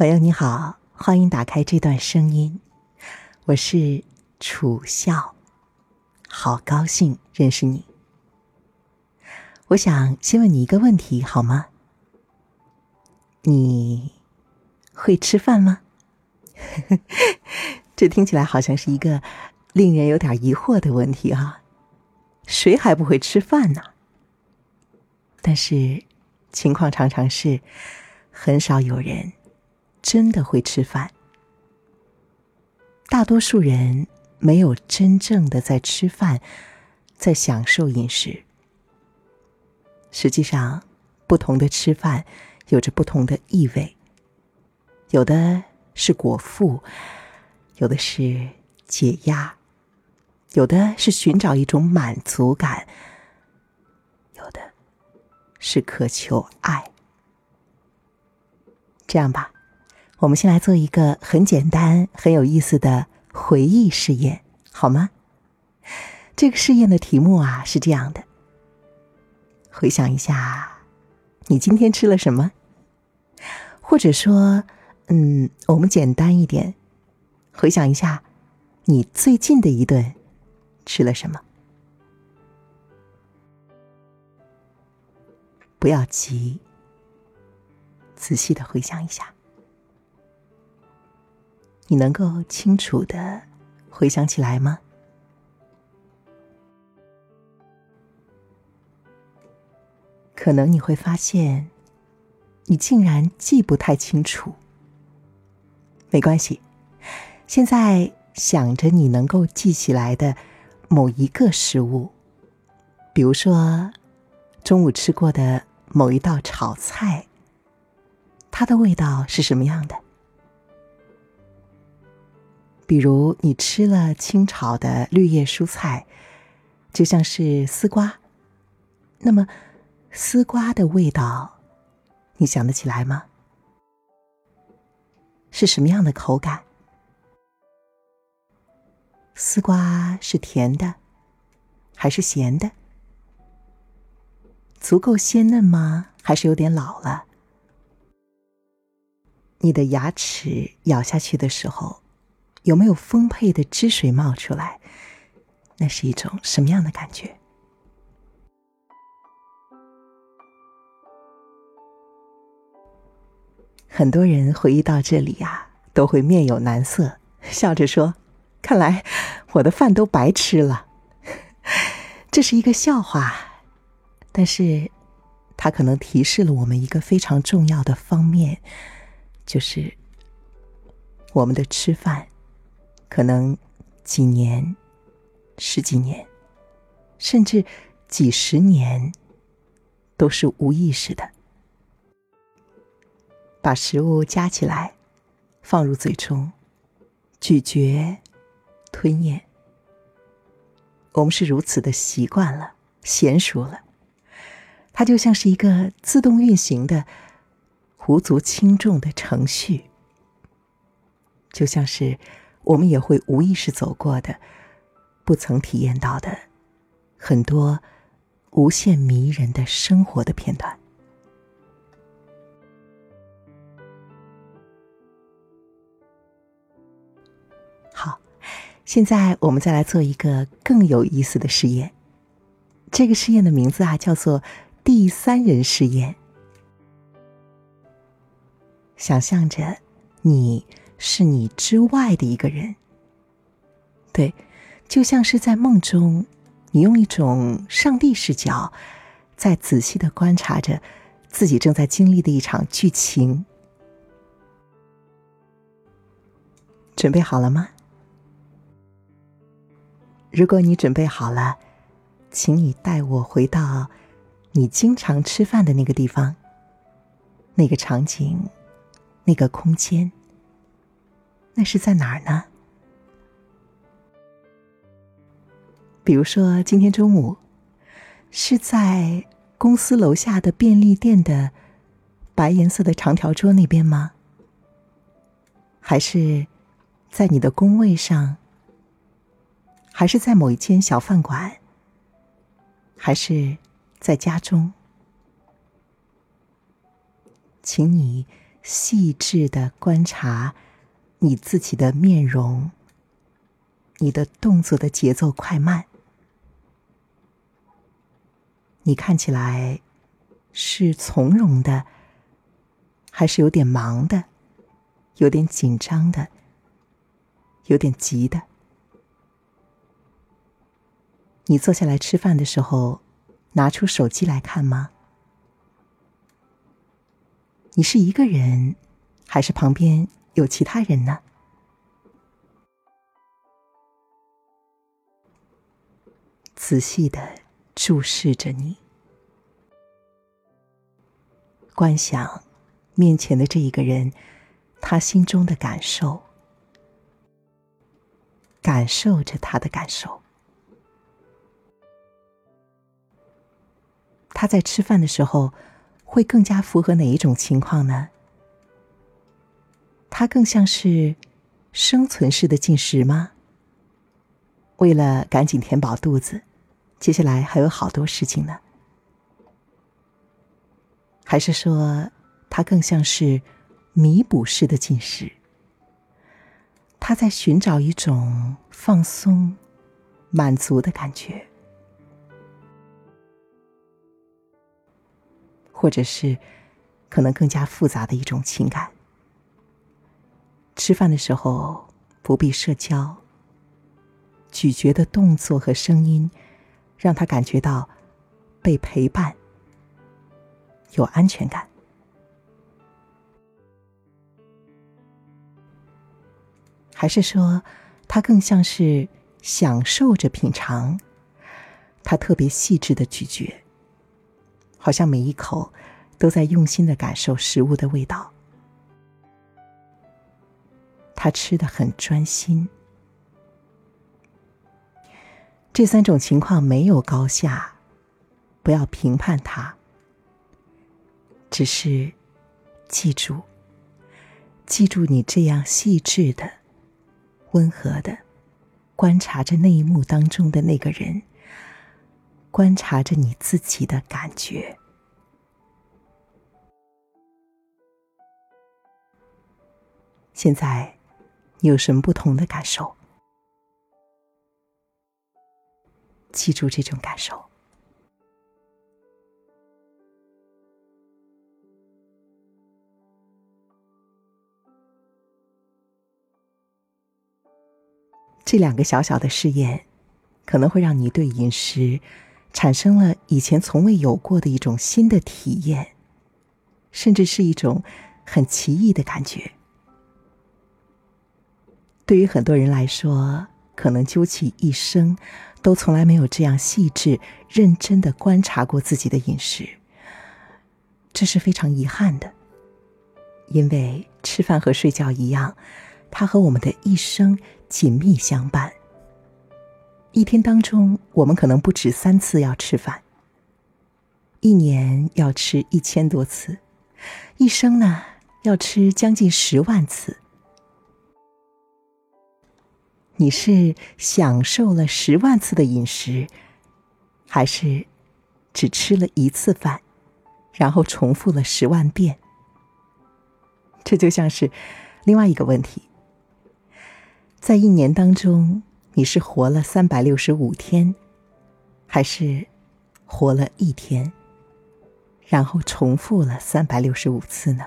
朋友你好，欢迎打开这段声音，我是楚笑，好高兴认识你。我想先问你一个问题好吗？你会吃饭吗？这听起来好像是一个令人有点疑惑的问题啊，谁还不会吃饭呢？但是情况常常是，很少有人真的会吃饭，大多数人没有真正的在吃饭，在享受饮食。实际上，不同的吃饭有着不同的意味，有的是果腹，有的是解压，有的是寻找一种满足感，有的是渴求爱。这样吧，我们先来做一个很简单、很有意思的回忆试验，好吗？这个试验的题目啊是这样的。回想一下，你今天吃了什么？或者说，嗯，我们简单一点，回想一下，你最近的一顿吃了什么？不要急，仔细的回想一下，你能够清楚的回想起来吗？可能你会发现，你竟然记不太清楚。没关系，现在想着你能够记起来的某一个食物，比如说中午吃过的某一道炒菜，它的味道是什么样的？比如你吃了清炒的绿叶蔬菜，就像是丝瓜，那么。丝瓜的味道，你想得起来吗？是什么样的口感？丝瓜是甜的，还是咸的？足够鲜嫩吗？还是有点老了？你的牙齿咬下去的时候，有没有丰沛的汁水冒出来？那是一种什么样的感觉？很多人回忆到这里呀，都会面有难色，笑着说：“看来我的饭都白吃了。” 这是一个笑话，但是它可能提示了我们一个非常重要的方面，就是我们的吃饭可能几年、十几年，甚至几十年都是无意识的。把食物夹起来，放入嘴中，咀嚼、吞咽。我们是如此的习惯了、娴熟了，它就像是一个自动运行的、无足轻重的程序，就像是我们也会无意识走过的、不曾体验到的很多无限迷人的生活的片段。好现在我们再来做一个更有意思的实验。这个实验的名字啊，叫做“第三人实验”。想象着你是你之外的一个人，对，就像是在梦中，你用一种上帝视角，在仔细的观察着自己正在经历的一场剧情。准备好了吗？如果你准备好了，请你带我回到你经常吃饭的那个地方、那个场景、那个空间。那是在哪儿呢？比如说，今天中午是在公司楼下的便利店的白颜色的长条桌那边吗？还是在你的工位上？还是在某一间小饭馆，还是在家中，请你细致的观察你自己的面容，你的动作的节奏快慢，你看起来是从容的，还是有点忙的，有点紧张的，有点急的？你坐下来吃饭的时候，拿出手机来看吗？你是一个人，还是旁边有其他人呢？仔细的注视着你，观想面前的这一个人，他心中的感受，感受着他的感受。他在吃饭的时候，会更加符合哪一种情况呢？他更像是生存式的进食吗？为了赶紧填饱肚子，接下来还有好多事情呢？还是说，他更像是弥补式的进食？他在寻找一种放松、满足的感觉？或者是，可能更加复杂的一种情感。吃饭的时候不必社交，咀嚼的动作和声音，让他感觉到被陪伴，有安全感。还是说，他更像是享受着品尝，他特别细致的咀嚼。好像每一口都在用心的感受食物的味道，他吃的很专心。这三种情况没有高下，不要评判他，只是记住，记住你这样细致的、温和的观察着那一幕当中的那个人。观察着你自己的感觉。现在，你有什么不同的感受？记住这种感受。这两个小小的试验，可能会让你对饮食。产生了以前从未有过的一种新的体验，甚至是一种很奇异的感觉。对于很多人来说，可能究其一生都从来没有这样细致、认真的观察过自己的饮食，这是非常遗憾的。因为吃饭和睡觉一样，它和我们的一生紧密相伴。一天当中，我们可能不止三次要吃饭。一年要吃一千多次，一生呢要吃将近十万次。你是享受了十万次的饮食，还是只吃了一次饭，然后重复了十万遍？这就像是另外一个问题，在一年当中。你是活了三百六十五天，还是活了一天，然后重复了三百六十五次呢？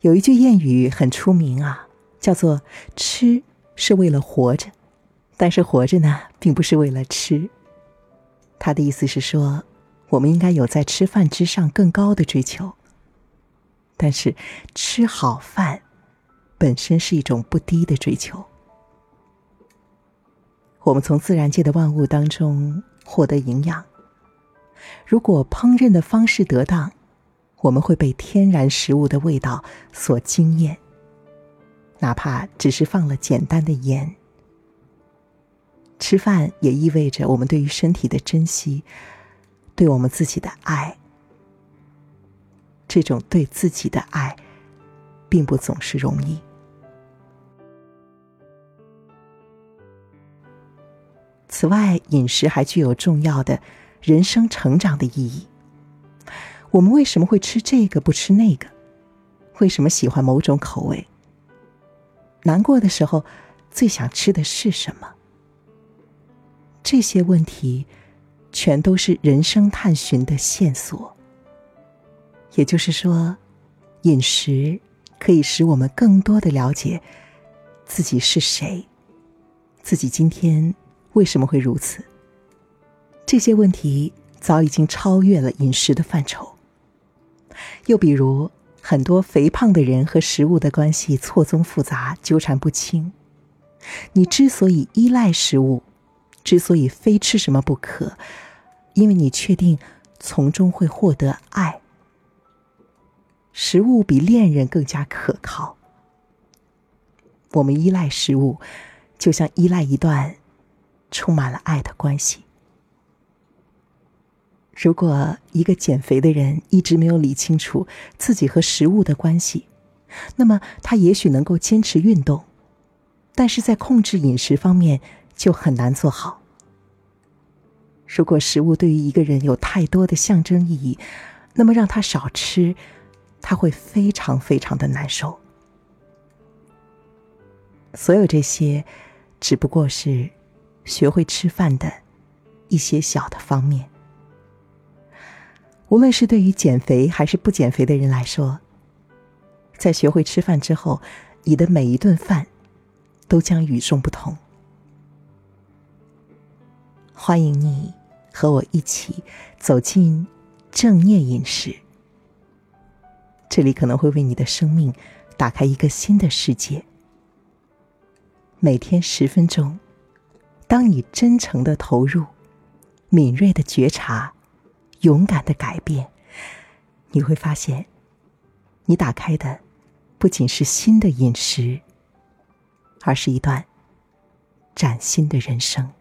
有一句谚语很出名啊，叫做“吃是为了活着”，但是活着呢，并不是为了吃。他的意思是说，我们应该有在吃饭之上更高的追求，但是吃好饭。本身是一种不低的追求。我们从自然界的万物当中获得营养，如果烹饪的方式得当，我们会被天然食物的味道所惊艳。哪怕只是放了简单的盐。吃饭也意味着我们对于身体的珍惜，对我们自己的爱。这种对自己的爱，并不总是容易。此外，饮食还具有重要的人生成长的意义。我们为什么会吃这个不吃那个？为什么喜欢某种口味？难过的时候，最想吃的是什么？这些问题，全都是人生探寻的线索。也就是说，饮食可以使我们更多的了解自己是谁，自己今天为什么会如此。这些问题早已经超越了饮食的范畴。又比如，很多肥胖的人和食物的关系错综复杂、纠缠不清。你之所以依赖食物，之所以非吃什么不可，因为你确定从中会获得爱。食物比恋人更加可靠。我们依赖食物，就像依赖一段充满了爱的关系。如果一个减肥的人一直没有理清楚自己和食物的关系，那么他也许能够坚持运动，但是在控制饮食方面就很难做好。如果食物对于一个人有太多的象征意义，那么让他少吃，他会非常非常的难受。所有这些，只不过是学会吃饭的一些小的方面。无论是对于减肥还是不减肥的人来说，在学会吃饭之后，你的每一顿饭都将与众不同。欢迎你和我一起走进正念饮食，这里可能会为你的生命打开一个新的世界。每天十分钟，当你真诚的投入，敏锐的觉察。勇敢的改变，你会发现，你打开的不仅是新的饮食，而是一段崭新的人生。